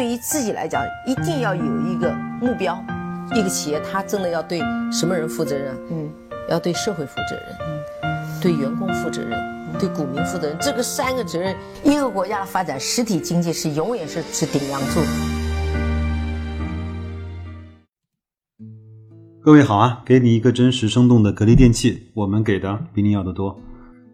对于自己来讲，一定要有一个目标。一个企业，它真的要对什么人负责任？嗯，要对社会负责任，嗯，对员工负责任，对股民负责任。这个三个责任，一个国家的发展，实体经济是永远是是顶梁柱。各位好啊，给你一个真实生动的格力电器，我们给的比你要的多。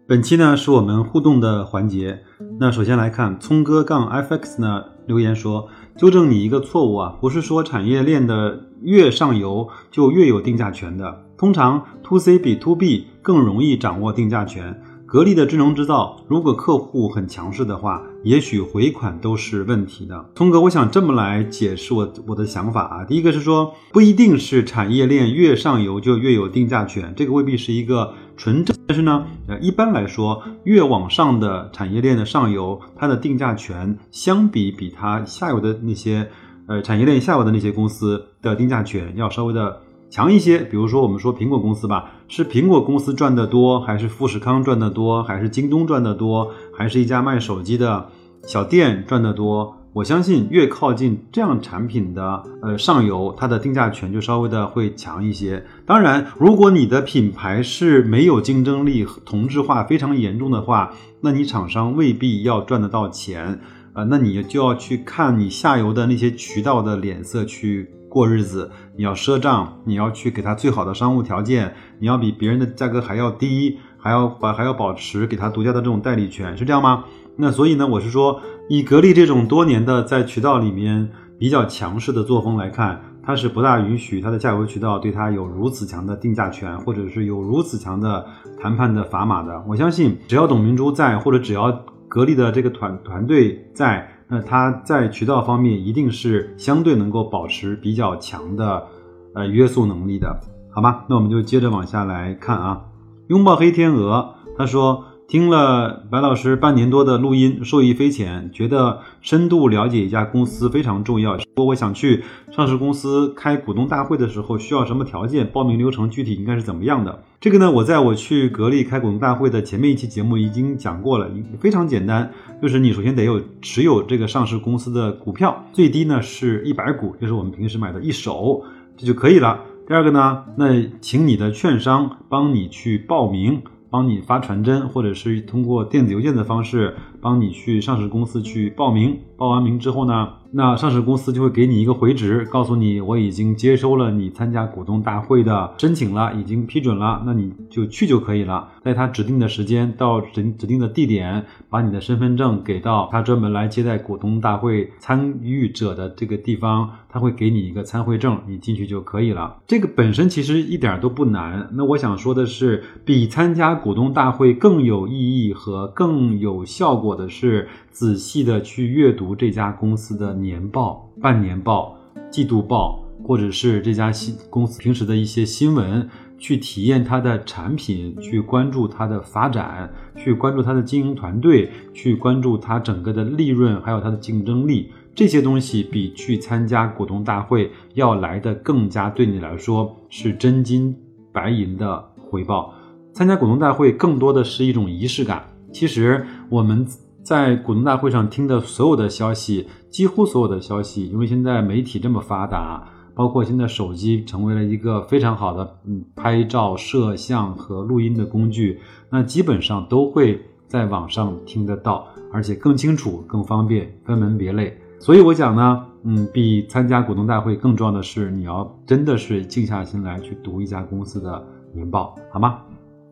本期呢是我们互动的环节。那首先来看聪哥杠 FX 呢留言说。纠正你一个错误啊，不是说产业链的越上游就越有定价权的。通常 to C 比 to B 更容易掌握定价权。格力的智能制造，如果客户很强势的话，也许回款都是问题的。聪哥，我想这么来解释我我的想法啊。第一个是说，不一定是产业链越上游就越有定价权，这个未必是一个纯正。但是呢，呃，一般来说，越往上的产业链的上游，它的定价权相比比它下游的那些，呃，产业链下游的那些公司的定价权要稍微的。强一些，比如说我们说苹果公司吧，是苹果公司赚得多，还是富士康赚得多，还是京东赚得多，还是一家卖手机的小店赚得多？我相信越靠近这样产品的呃上游，它的定价权就稍微的会强一些。当然，如果你的品牌是没有竞争力、同质化非常严重的话，那你厂商未必要赚得到钱，呃，那你就要去看你下游的那些渠道的脸色去。过日子，你要赊账，你要去给他最好的商务条件，你要比别人的价格还要低，还要把还要保持给他独家的这种代理权，是这样吗？那所以呢，我是说，以格力这种多年的在渠道里面比较强势的作风来看，它是不大允许它的下游渠道对它有如此强的定价权，或者是有如此强的谈判的砝码的。我相信，只要董明珠在，或者只要格力的这个团团队在。那它在渠道方面一定是相对能够保持比较强的呃约束能力的，好吗？那我们就接着往下来看啊。拥抱黑天鹅，他说。听了白老师半年多的录音，受益匪浅，觉得深度了解一家公司非常重要。如果我想去上市公司开股东大会的时候，需要什么条件？报名流程具体应该是怎么样的？这个呢，我在我去格力开股东大会的前面一期节目已经讲过了，非常简单，就是你首先得有持有这个上市公司的股票，最低呢是一百股，就是我们平时买的一手，这就可以了。第二个呢，那请你的券商帮你去报名。帮你发传真，或者是通过电子邮件的方式帮你去上市公司去报名。报完名之后呢？那上市公司就会给你一个回执，告诉你我已经接收了你参加股东大会的申请了，已经批准了，那你就去就可以了。在他指定的时间到指指定的地点，把你的身份证给到他专门来接待股东大会参与者的这个地方，他会给你一个参会证，你进去就可以了。这个本身其实一点都不难。那我想说的是，比参加股东大会更有意义和更有效果的是。仔细的去阅读这家公司的年报、半年报、季度报，或者是这家新公司平时的一些新闻，去体验它的产品，去关注它的发展，去关注它的经营团队，去关注它整个的利润，还有它的竞争力。这些东西比去参加股东大会要来的更加对你来说是真金白银的回报。参加股东大会更多的是一种仪式感。其实我们。在股东大会上听的所有的消息，几乎所有的消息，因为现在媒体这么发达，包括现在手机成为了一个非常好的嗯拍照、摄像和录音的工具，那基本上都会在网上听得到，而且更清楚、更方便，分门别类。所以我讲呢，嗯，比参加股东大会更重要的是，你要真的是静下心来去读一家公司的年报，好吗？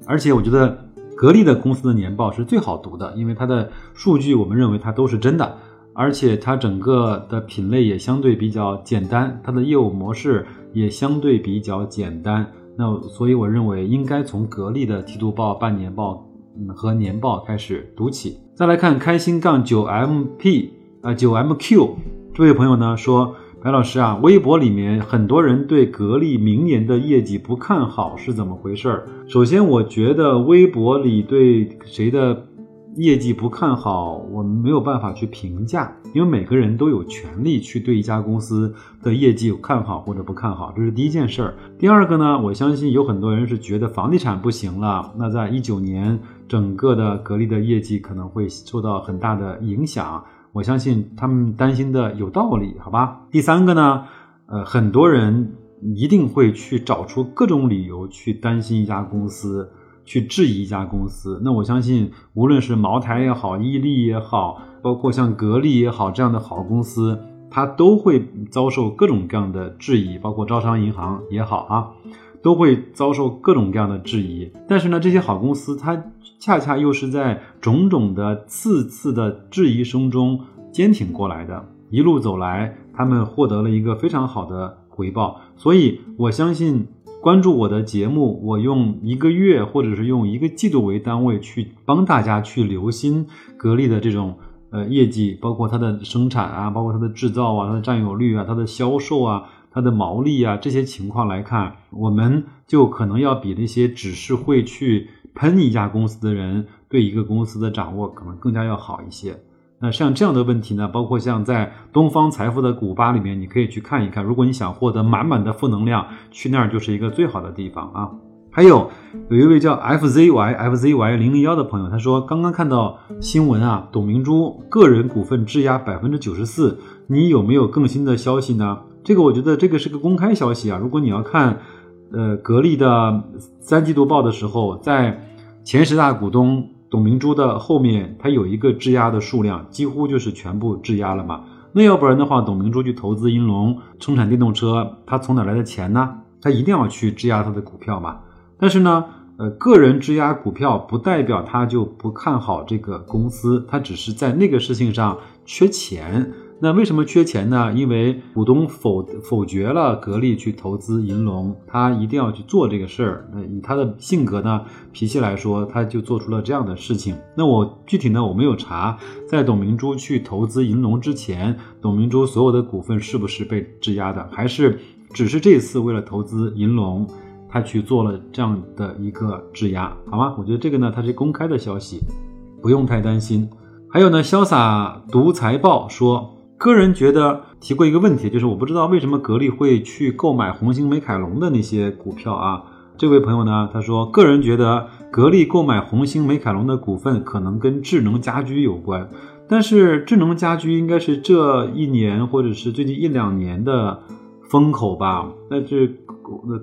而且我觉得。格力的公司的年报是最好读的，因为它的数据我们认为它都是真的，而且它整个的品类也相对比较简单，它的业务模式也相对比较简单。那所以我认为应该从格力的季度报、半年报嗯和年报开始读起。再来看开心杠九 MP 啊九 MQ 这位朋友呢说。白老师啊，微博里面很多人对格力明年的业绩不看好，是怎么回事儿？首先，我觉得微博里对谁的业绩不看好，我们没有办法去评价，因为每个人都有权利去对一家公司的业绩有看好或者不看好，这是第一件事儿。第二个呢，我相信有很多人是觉得房地产不行了，那在一九年整个的格力的业绩可能会受到很大的影响。我相信他们担心的有道理，好吧？第三个呢，呃，很多人一定会去找出各种理由去担心一家公司，去质疑一家公司。那我相信，无论是茅台也好，伊利也好，包括像格力也好这样的好公司，它都会遭受各种各样的质疑，包括招商银行也好啊。都会遭受各种各样的质疑，但是呢，这些好公司它恰恰又是在种种的次次的质疑声中坚挺过来的，一路走来，他们获得了一个非常好的回报。所以我相信，关注我的节目，我用一个月或者是用一个季度为单位去帮大家去留心格力的这种呃业绩，包括它的生产啊，包括它的制造啊，它的占有率啊，它的销售啊。它的毛利啊，这些情况来看，我们就可能要比那些只是会去喷一家公司的人，对一个公司的掌握可能更加要好一些。那像这样的问题呢，包括像在东方财富的股吧里面，你可以去看一看。如果你想获得满满的负能量，去那儿就是一个最好的地方啊。还有有一位叫 FZY FZY 零零幺的朋友，他说刚刚看到新闻啊，董明珠个人股份质押百分之九十四，你有没有更新的消息呢？这个我觉得这个是个公开消息啊！如果你要看，呃，格力的三季度报的时候，在前十大股东董明珠的后面，它有一个质押的数量，几乎就是全部质押了嘛。那要不然的话，董明珠去投资银龙生产电动车，他从哪来的钱呢？他一定要去质押他的股票嘛。但是呢，呃，个人质押股票不代表他就不看好这个公司，他只是在那个事情上缺钱。那为什么缺钱呢？因为股东否否决了格力去投资银龙，他一定要去做这个事儿。那以他的性格呢、脾气来说，他就做出了这样的事情。那我具体呢，我没有查，在董明珠去投资银龙之前，董明珠所有的股份是不是被质押的，还是只是这次为了投资银龙，他去做了这样的一个质押？好吗？我觉得这个呢，它是公开的消息，不用太担心。还有呢，潇洒读财报说。个人觉得提过一个问题，就是我不知道为什么格力会去购买红星美凯龙的那些股票啊？这位朋友呢，他说，个人觉得格力购买红星美凯龙的股份可能跟智能家居有关，但是智能家居应该是这一年或者是最近一两年的风口吧？那这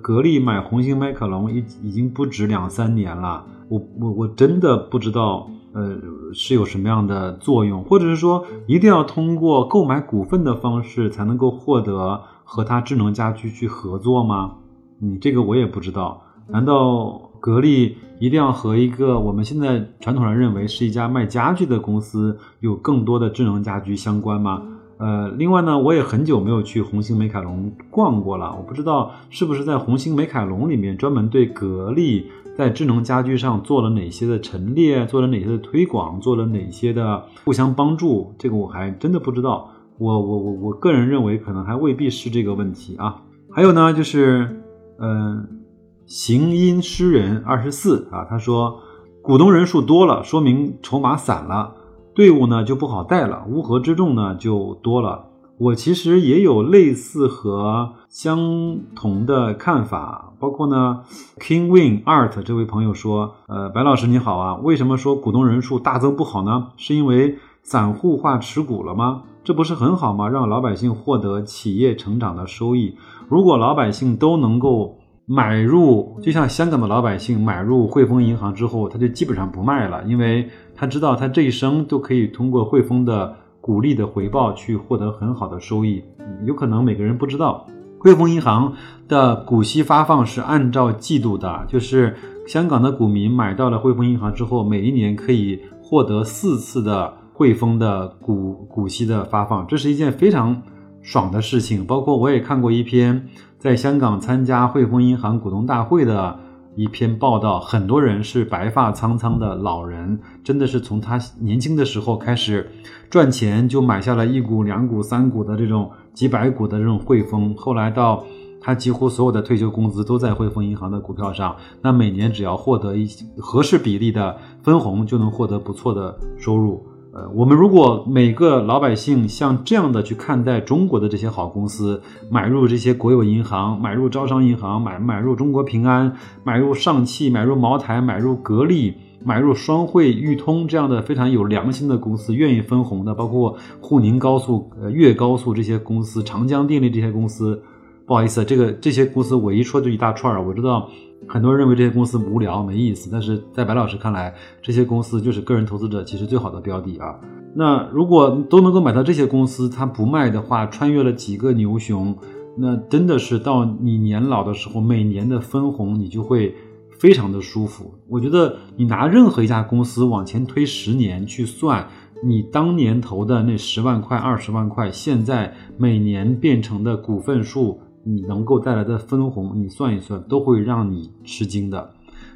格力买红星美凯龙已已经不止两三年了，我我我真的不知道。呃，是有什么样的作用，或者是说一定要通过购买股份的方式才能够获得和它智能家居去合作吗？嗯，这个我也不知道。难道格力一定要和一个我们现在传统上认为是一家卖家具的公司有更多的智能家居相关吗？呃，另外呢，我也很久没有去红星美凯龙逛过了，我不知道是不是在红星美凯龙里面专门对格力。在智能家居上做了哪些的陈列，做了哪些的推广，做了哪些的互相帮助，这个我还真的不知道。我我我我个人认为，可能还未必是这个问题啊。还有呢，就是，嗯，行音诗人二十四啊，他说，股东人数多了，说明筹码散了，队伍呢就不好带了，乌合之众呢就多了。我其实也有类似和相同的看法，包括呢，King Win Art 这位朋友说，呃，白老师你好啊，为什么说股东人数大增不好呢？是因为散户化持股了吗？这不是很好吗？让老百姓获得企业成长的收益。如果老百姓都能够买入，就像香港的老百姓买入汇丰银行之后，他就基本上不卖了，因为他知道他这一生都可以通过汇丰的。股利的回报去获得很好的收益，有可能每个人不知道，汇丰银行的股息发放是按照季度的，就是香港的股民买到了汇丰银行之后，每一年可以获得四次的汇丰的股股息的发放，这是一件非常爽的事情。包括我也看过一篇在香港参加汇丰银行股东大会的。一篇报道，很多人是白发苍苍的老人，真的是从他年轻的时候开始赚钱，就买下了一股、两股、三股的这种几百股的这种汇丰，后来到他几乎所有的退休工资都在汇丰银行的股票上，那每年只要获得一合适比例的分红，就能获得不错的收入。呃，我们如果每个老百姓像这样的去看待中国的这些好公司，买入这些国有银行，买入招商银行，买买入中国平安，买入上汽，买入茅台，买入格力，买入双汇、裕通这样的非常有良心的公司，愿意分红的，包括沪宁高速、呃粤高速这些公司，长江电力这些公司。不好意思，这个这些公司我一说就一大串儿。我知道很多人认为这些公司无聊没意思，但是在白老师看来，这些公司就是个人投资者其实最好的标的啊。那如果都能够买到这些公司，它不卖的话，穿越了几个牛熊，那真的是到你年老的时候，每年的分红你就会。非常的舒服，我觉得你拿任何一家公司往前推十年去算，你当年投的那十万块、二十万块，现在每年变成的股份数，你能够带来的分红，你算一算，都会让你吃惊的。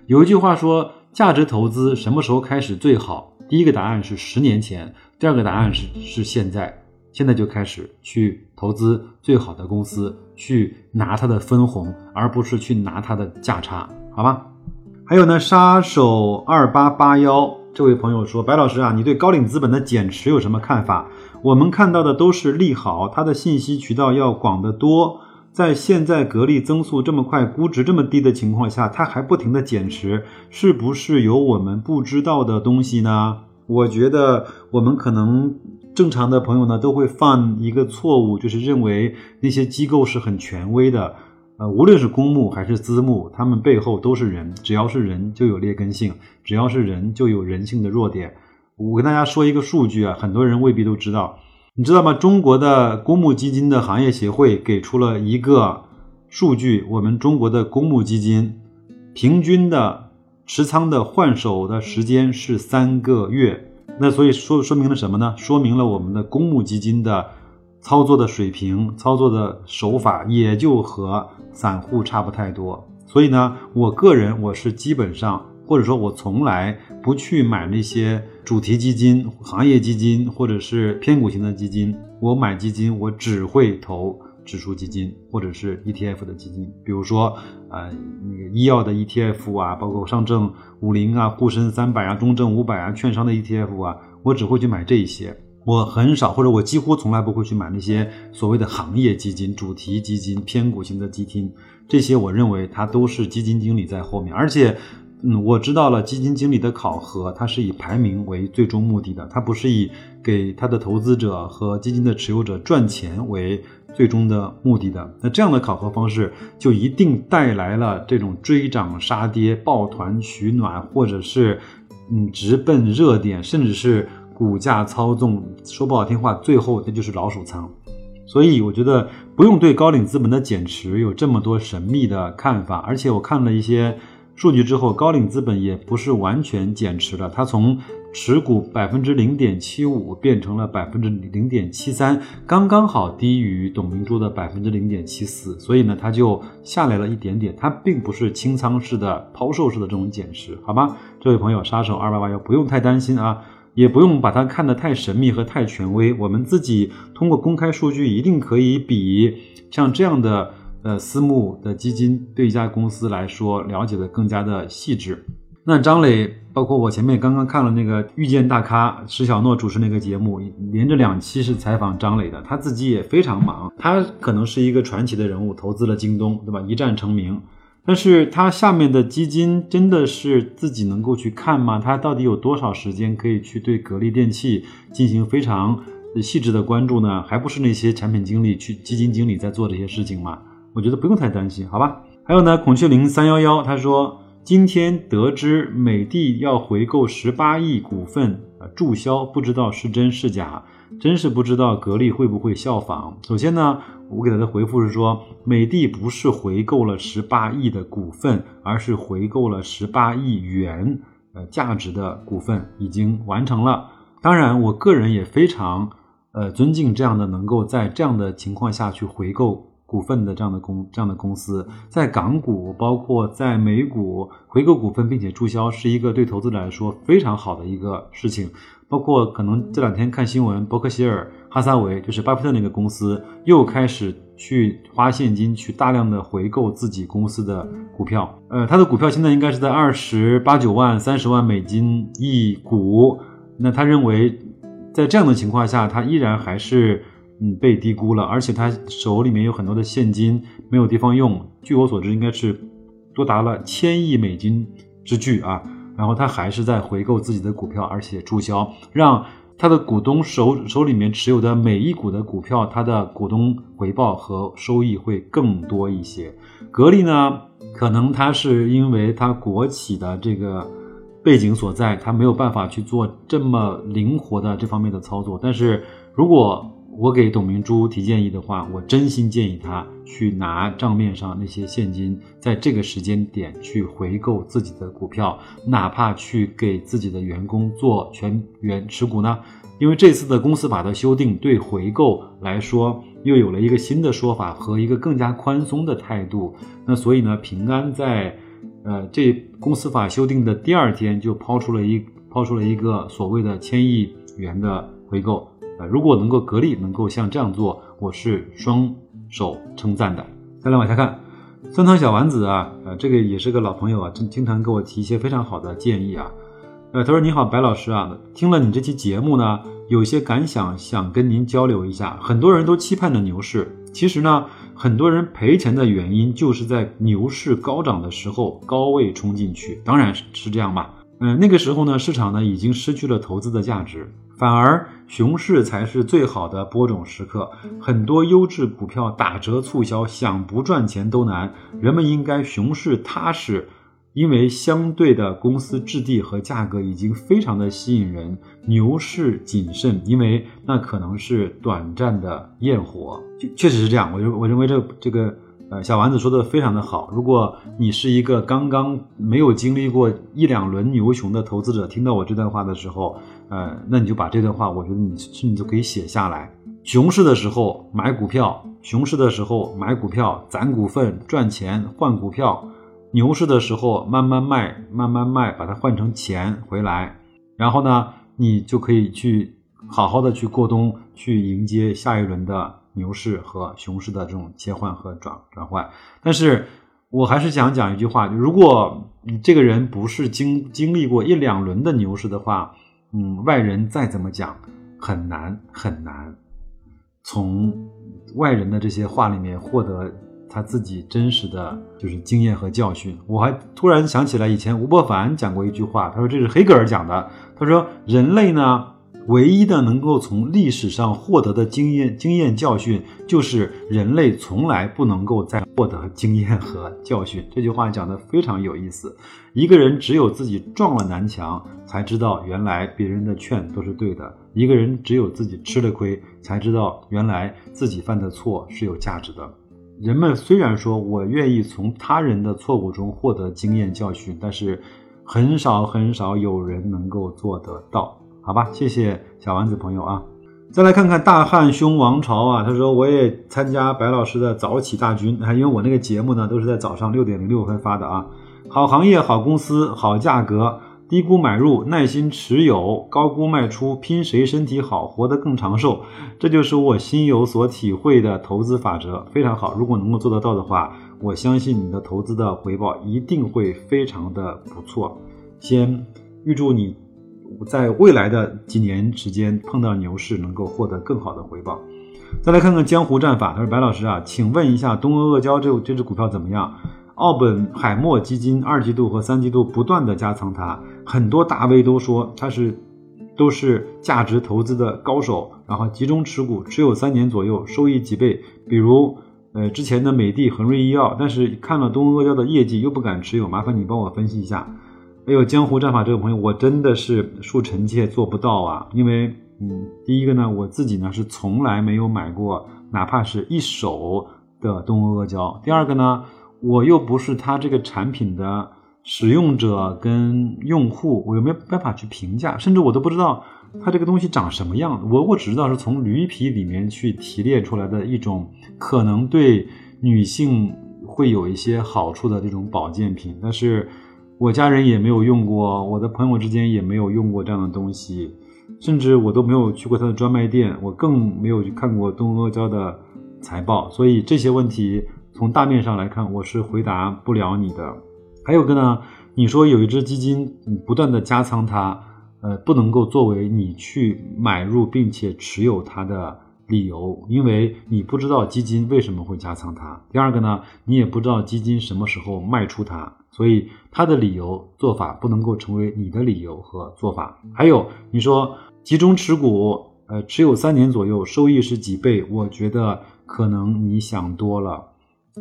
有一句话说，价值投资什么时候开始最好？第一个答案是十年前，第二个答案是是现在，现在就开始去投资最好的公司，去拿它的分红，而不是去拿它的价差，好吧？还有呢，杀手二八八幺这位朋友说：“白老师啊，你对高瓴资本的减持有什么看法？我们看到的都是利好，它的信息渠道要广得多。在现在格力增速这么快、估值这么低的情况下，它还不停的减持，是不是有我们不知道的东西呢？我觉得我们可能正常的朋友呢都会犯一个错误，就是认为那些机构是很权威的。”呃，无论是公募还是私募，他们背后都是人，只要是人就有劣根性，只要是人就有人性的弱点。我跟大家说一个数据啊，很多人未必都知道，你知道吗？中国的公募基金的行业协会给出了一个数据，我们中国的公募基金平均的持仓的换手的时间是三个月，那所以说说明了什么呢？说明了我们的公募基金的。操作的水平、操作的手法也就和散户差不太多，所以呢，我个人我是基本上，或者说我从来不去买那些主题基金、行业基金或者是偏股型的基金。我买基金，我只会投指数基金或者是 ETF 的基金，比如说呃那个医药的 ETF 啊，包括上证五零啊、沪深三百啊、中证五百啊、券商的 ETF 啊，我只会去买这一些。我很少，或者我几乎从来不会去买那些所谓的行业基金、主题基金、偏股型的基金，这些我认为它都是基金经理在后面，而且，嗯，我知道了基金经理的考核，它是以排名为最终目的的，它不是以给他的投资者和基金的持有者赚钱为最终的目的的。那这样的考核方式就一定带来了这种追涨杀跌、抱团取暖，或者是嗯直奔热点，甚至是。股价操纵，说不好听话，最后那就是老鼠仓。所以我觉得不用对高瓴资本的减持有这么多神秘的看法。而且我看了一些数据之后，高瓴资本也不是完全减持了，它从持股百分之零点七五变成了百分之零点七三，刚刚好低于董明珠的百分之零点七四。所以呢，它就下来了一点点，它并不是清仓式的抛售式的这种减持，好吗？这位朋友，杀手二八八幺，不用太担心啊。也不用把它看得太神秘和太权威，我们自己通过公开数据一定可以比像这样的呃私募的基金对一家公司来说了解的更加的细致。那张磊，包括我前面刚刚看了那个遇见大咖石小诺主持那个节目，连着两期是采访张磊的，他自己也非常忙，他可能是一个传奇的人物，投资了京东，对吧？一战成名。但是他下面的基金真的是自己能够去看吗？他到底有多少时间可以去对格力电器进行非常细致的关注呢？还不是那些产品经理去基金经理在做这些事情吗？我觉得不用太担心，好吧？还有呢，孔雀零三幺幺他说，今天得知美的要回购十八亿股份，呃，注销，不知道是真是假。真是不知道格力会不会效仿。首先呢，我给他的回复是说，美的不是回购了十八亿的股份，而是回购了十八亿元呃价值的股份，已经完成了。当然，我个人也非常呃尊敬这样的能够在这样的情况下去回购股份的这样的公这样的公司，在港股包括在美股回购股份并且注销，是一个对投资者来说非常好的一个事情。包括可能这两天看新闻，伯克希尔哈撒韦就是巴菲特那个公司又开始去花现金去大量的回购自己公司的股票。呃，他的股票现在应该是在二十八九万、三十万美金一股。那他认为，在这样的情况下，他依然还是嗯被低估了，而且他手里面有很多的现金没有地方用。据我所知，应该是多达了千亿美金之巨啊。然后他还是在回购自己的股票，而且注销，让他的股东手手里面持有的每一股的股票，他的股东回报和收益会更多一些。格力呢，可能它是因为它国企的这个背景所在，它没有办法去做这么灵活的这方面的操作。但是如果我给董明珠提建议的话，我真心建议他去拿账面上那些现金，在这个时间点去回购自己的股票，哪怕去给自己的员工做全员持股呢？因为这次的公司法的修订，对回购来说又有了一个新的说法和一个更加宽松的态度。那所以呢，平安在呃这公司法修订的第二天就抛出了一抛出了一个所谓的千亿元的回购。呃，如果能够格力能够像这样做，我是双手称赞的。再来往下看，酸汤小丸子啊，呃，这个也是个老朋友啊，经经常给我提一些非常好的建议啊。呃，他说你好，白老师啊，听了你这期节目呢，有些感想想跟您交流一下。很多人都期盼着牛市，其实呢，很多人赔钱的原因就是在牛市高涨的时候高位冲进去，当然是这样吧。嗯，那个时候呢，市场呢已经失去了投资的价值。反而熊市才是最好的播种时刻，很多优质股票打折促销，想不赚钱都难。人们应该熊市踏实，因为相对的公司质地和价格已经非常的吸引人。牛市谨慎，因为那可能是短暂的焰火。确确实是这样，我认我认为这这个呃小丸子说的非常的好。如果你是一个刚刚没有经历过一两轮牛熊的投资者，听到我这段话的时候。呃，那你就把这段话，我觉得你甚至可以写下来。熊市的时候买股票，熊市的时候买股票攒股份赚钱换股票，牛市的时候慢慢卖慢慢卖，把它换成钱回来，然后呢，你就可以去好好的去过冬，去迎接下一轮的牛市和熊市的这种切换和转转换。但是我还是想讲一句话，如果你这个人不是经经历过一两轮的牛市的话，嗯，外人再怎么讲，很难很难，从外人的这些话里面获得他自己真实的就是经验和教训。我还突然想起来，以前吴伯凡讲过一句话，他说这是黑格尔讲的，他说人类呢。唯一的能够从历史上获得的经验、经验教训，就是人类从来不能够再获得经验和教训。这句话讲的非常有意思。一个人只有自己撞了南墙，才知道原来别人的劝都是对的；一个人只有自己吃了亏，才知道原来自己犯的错是有价值的。人们虽然说我愿意从他人的错误中获得经验教训，但是很少很少有人能够做得到。好吧，谢谢小丸子朋友啊。再来看看大汉兄王朝啊，他说我也参加白老师的早起大军啊，因为我那个节目呢都是在早上六点零六分发的啊。好行业、好公司、好价格，低估买入，耐心持有，高估卖出，拼谁身体好，活得更长寿，这就是我心有所体会的投资法则，非常好。如果能够做得到的话，我相信你的投资的回报一定会非常的不错。先预祝你。在未来的几年时间碰到牛市，能够获得更好的回报。再来看看江湖战法，他说：“白老师啊，请问一下东阿阿胶这这只股票怎么样？奥本海默基金二季度和三季度不断的加仓它，很多大 V 都说它是都是价值投资的高手，然后集中持股，持有三年左右，收益几倍。比如呃之前的美的、恒瑞医药，但是看了东阿阿胶的业绩又不敢持有，麻烦你帮我分析一下。”还有江湖战法这个朋友，我真的是恕臣妾做不到啊！因为，嗯，第一个呢，我自己呢是从来没有买过哪怕是一手的东阿阿胶；第二个呢，我又不是它这个产品的使用者跟用户，我又没有办法去评价，甚至我都不知道它这个东西长什么样。我我只知道是从驴皮里面去提炼出来的一种可能对女性会有一些好处的这种保健品，但是。我家人也没有用过，我的朋友之间也没有用过这样的东西，甚至我都没有去过他的专卖店，我更没有去看过东阿胶的财报，所以这些问题从大面上来看，我是回答不了你的。还有个呢，你说有一只基金，你不断的加仓它，呃，不能够作为你去买入并且持有它的理由，因为你不知道基金为什么会加仓它。第二个呢，你也不知道基金什么时候卖出它。所以他的理由做法不能够成为你的理由和做法。还有你说集中持股，呃，持有三年左右，收益是几倍？我觉得可能你想多了。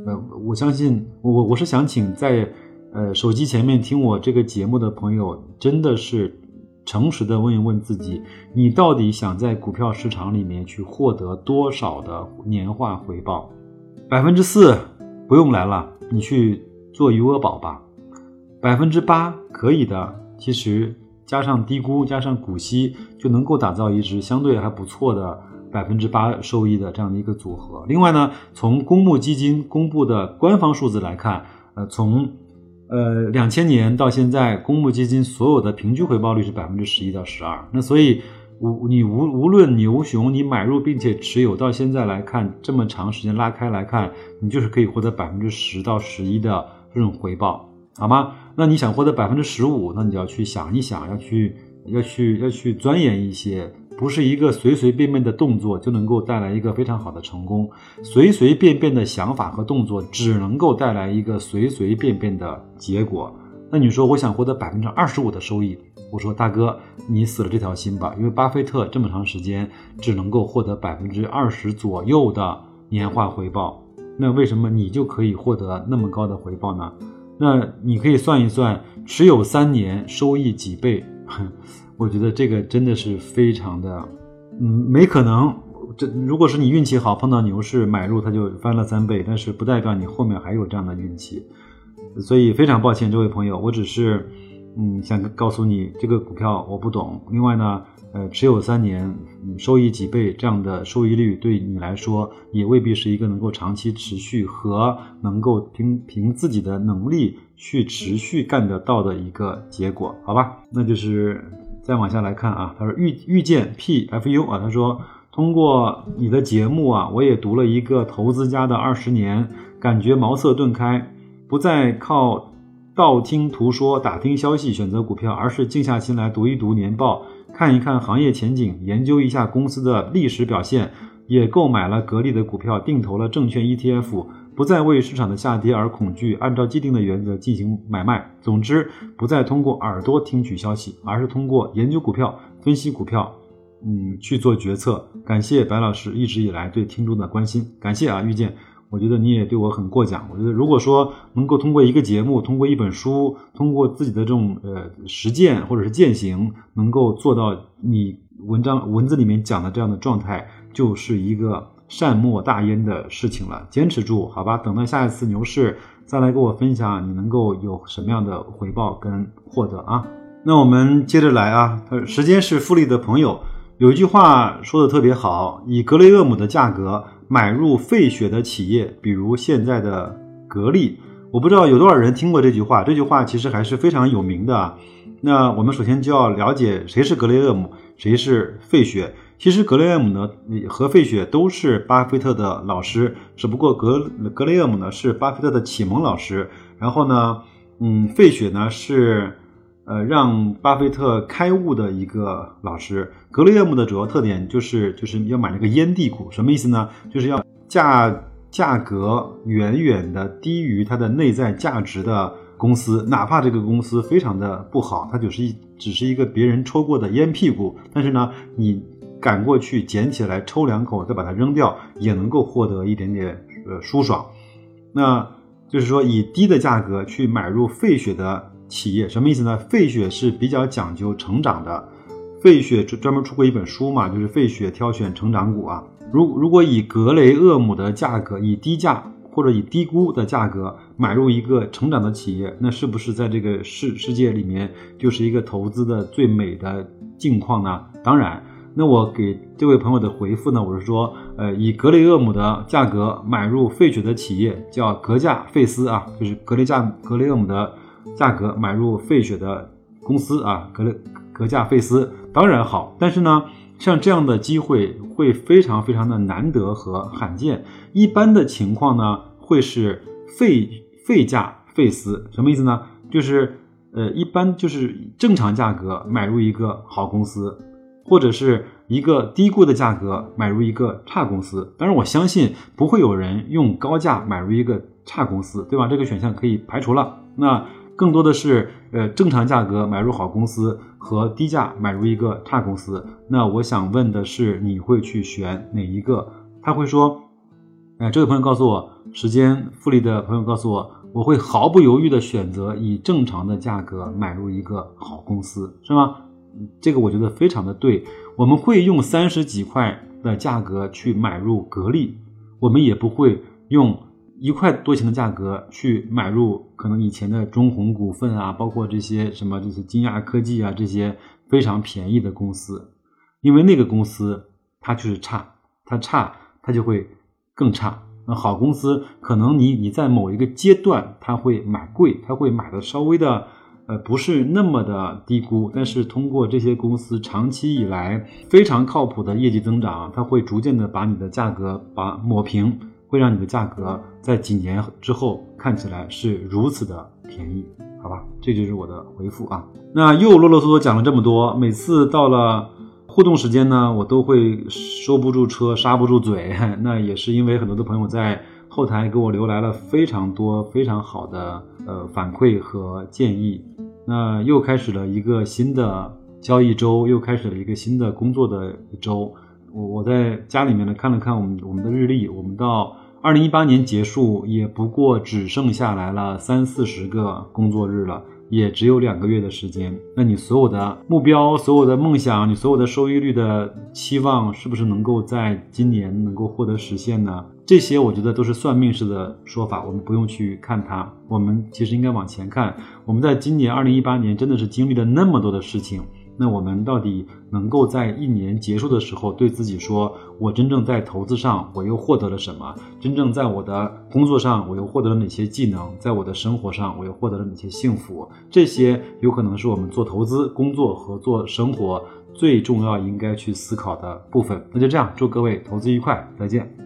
呃，我相信我我我是想请在呃手机前面听我这个节目的朋友，真的是诚实的问一问自己，你到底想在股票市场里面去获得多少的年化回报？百分之四不用来了，你去做余额宝吧。百分之八可以的，其实加上低估加上股息，就能够打造一只相对还不错的。百分之八收益的这样的一个组合。另外呢，从公募基金公布的官方数字来看，呃，从呃两千年到现在，公募基金所有的平均回报率是百分之十一到十二。那所以无你无无论牛熊，你买入并且持有到现在来看，这么长时间拉开来看，你就是可以获得百分之十到十一的这种回报，好吗？那你想获得百分之十五，那你就要去想一想，要去要去要去钻研一些。不是一个随随便便的动作就能够带来一个非常好的成功，随随便便的想法和动作只能够带来一个随随便便的结果。那你说我想获得百分之二十五的收益，我说大哥，你死了这条心吧，因为巴菲特这么长时间只能够获得百分之二十左右的年化回报，那为什么你就可以获得那么高的回报呢？那你可以算一算，持有三年收益几倍？我觉得这个真的是非常的，嗯，没可能。这如果是你运气好碰到牛市买入，它就翻了三倍，但是不代表你后面还有这样的运气。所以非常抱歉，这位朋友，我只是，嗯，想告诉你这个股票我不懂。另外呢，呃，持有三年，收益几倍这样的收益率对你来说也未必是一个能够长期持续和能够凭凭自己的能力去持续干得到的一个结果，好吧？那就是。再往下来看啊，他说遇遇见 P F U 啊，他说通过你的节目啊，我也读了一个投资家的二十年，感觉茅塞顿开，不再靠道听途说、打听消息选择股票，而是静下心来读一读年报，看一看行业前景，研究一下公司的历史表现，也购买了格力的股票，定投了证券 E T F。不再为市场的下跌而恐惧，按照既定的原则进行买卖。总之，不再通过耳朵听取消息，而是通过研究股票、分析股票，嗯，去做决策。感谢白老师一直以来对听众的关心，感谢啊，遇见。我觉得你也对我很过奖。我觉得如果说能够通过一个节目、通过一本书、通过自己的这种呃实践或者是践行，能够做到你文章文字里面讲的这样的状态，就是一个。善莫大焉的事情了，坚持住，好吧？等到下一次牛市再来跟我分享，你能够有什么样的回报跟获得啊？那我们接着来啊，呃时间是复利的朋友，有一句话说的特别好，以格雷厄姆的价格买入费雪的企业，比如现在的格力，我不知道有多少人听过这句话，这句话其实还是非常有名的啊。那我们首先就要了解谁是格雷厄姆，谁是费雪。其实格雷厄姆呢和费雪都是巴菲特的老师，只不过格格雷厄姆呢是巴菲特的启蒙老师，然后呢，嗯，费雪呢是呃让巴菲特开悟的一个老师。格雷厄姆的主要特点就是就是要买那个烟蒂股，什么意思呢？就是要价价格远远的低于它的内在价值的公司，哪怕这个公司非常的不好，它就是一只是一个别人抽过的烟屁股，但是呢，你。赶过去捡起来抽两口，再把它扔掉，也能够获得一点点呃舒爽。那就是说，以低的价格去买入费雪的企业，什么意思呢？费雪是比较讲究成长的。费雪专门出过一本书嘛，就是费雪挑选成长股啊。如如果以格雷厄姆的价格，以低价或者以低估的价格买入一个成长的企业，那是不是在这个世世界里面就是一个投资的最美的境况呢？当然。那我给这位朋友的回复呢？我是说，呃，以格雷厄姆的价格买入费雪的企业，叫格价费斯啊，就是格雷价格雷厄姆的价格买入费雪的公司啊，格格价费斯当然好，但是呢，像这样的机会会非常非常的难得和罕见。一般的情况呢，会是费费价费斯，什么意思呢？就是呃，一般就是正常价格买入一个好公司。或者是一个低估的价格买入一个差公司，当然我相信不会有人用高价买入一个差公司，对吧？这个选项可以排除了。那更多的是呃正常价格买入好公司和低价买入一个差公司。那我想问的是，你会去选哪一个？他会说，哎，这位朋友告诉我，时间复利的朋友告诉我，我会毫不犹豫的选择以正常的价格买入一个好公司，是吗？这个我觉得非常的对。我们会用三十几块的价格去买入格力，我们也不会用一块多钱的价格去买入可能以前的中弘股份啊，包括这些什么这些金亚科技啊这些非常便宜的公司，因为那个公司它就是差，它差。它就会更差。那好公司可能你你在某一个阶段，它会买贵，它会买的稍微的呃不是那么的低估。但是通过这些公司长期以来非常靠谱的业绩增长，它会逐渐的把你的价格把抹平，会让你的价格在几年之后看起来是如此的便宜，好吧？这就是我的回复啊。那又啰啰嗦嗦讲了这么多，每次到了。互动时间呢，我都会收不住车，刹不住嘴。那也是因为很多的朋友在后台给我留来了非常多非常好的呃反馈和建议。那又开始了一个新的交易周，又开始了一个新的工作的一周。我我在家里面呢看了看我们我们的日历，我们到二零一八年结束也不过只剩下来了三四十个工作日了。也只有两个月的时间，那你所有的目标、所有的梦想、你所有的收益率的期望，是不是能够在今年能够获得实现呢？这些我觉得都是算命式的说法，我们不用去看它。我们其实应该往前看，我们在今年二零一八年真的是经历了那么多的事情。那我们到底能够在一年结束的时候对自己说：我真正在投资上我又获得了什么？真正在我的工作上我又获得了哪些技能？在我的生活上我又获得了哪些幸福？这些有可能是我们做投资、工作和做生活最重要应该去思考的部分。那就这样，祝各位投资愉快，再见。